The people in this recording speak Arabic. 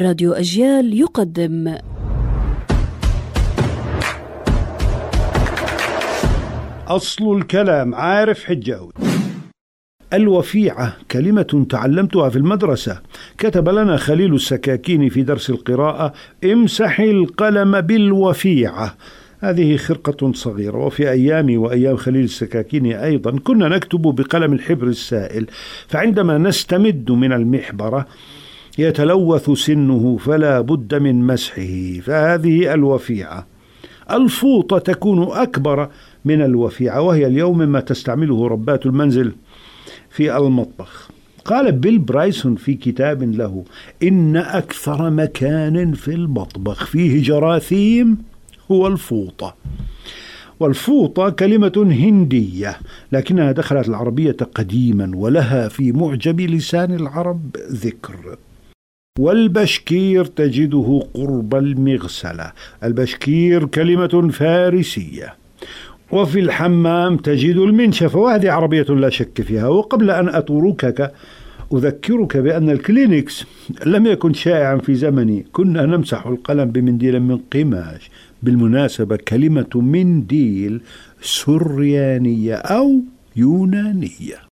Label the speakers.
Speaker 1: راديو أجيال يقدم.
Speaker 2: أصل الكلام عارف حجاوي الوفيعة كلمة تعلمتها في المدرسة. كتب لنا خليل السكاكين في درس القراءة امسح القلم بالوفيعة. هذه خرقة صغيرة وفي أيامي وأيام خليل السكاكين أيضا كنا نكتب بقلم الحبر السائل. فعندما نستمد من المحبرة يتلوث سنه فلا بد من مسحه فهذه الوفيعة. الفوطة تكون أكبر من الوفيعة وهي اليوم مما تستعمله ربات المنزل في المطبخ. قال بيل برايسون في كتاب له إن أكثر مكان في المطبخ فيه جراثيم هو الفوطة. والفوطة كلمة هندية لكنها دخلت العربية قديما ولها في معجم لسان العرب ذكر. والبشكير تجده قرب المغسلة. البشكير كلمة فارسية. وفي الحمام تجد المنشفة وهذه عربية لا شك فيها. وقبل أن أتركك أذكرك بأن الكلينكس لم يكن شائعا في زمني. كنا نمسح القلم بمنديل من قماش. بالمناسبة كلمة منديل سريانية أو يونانية.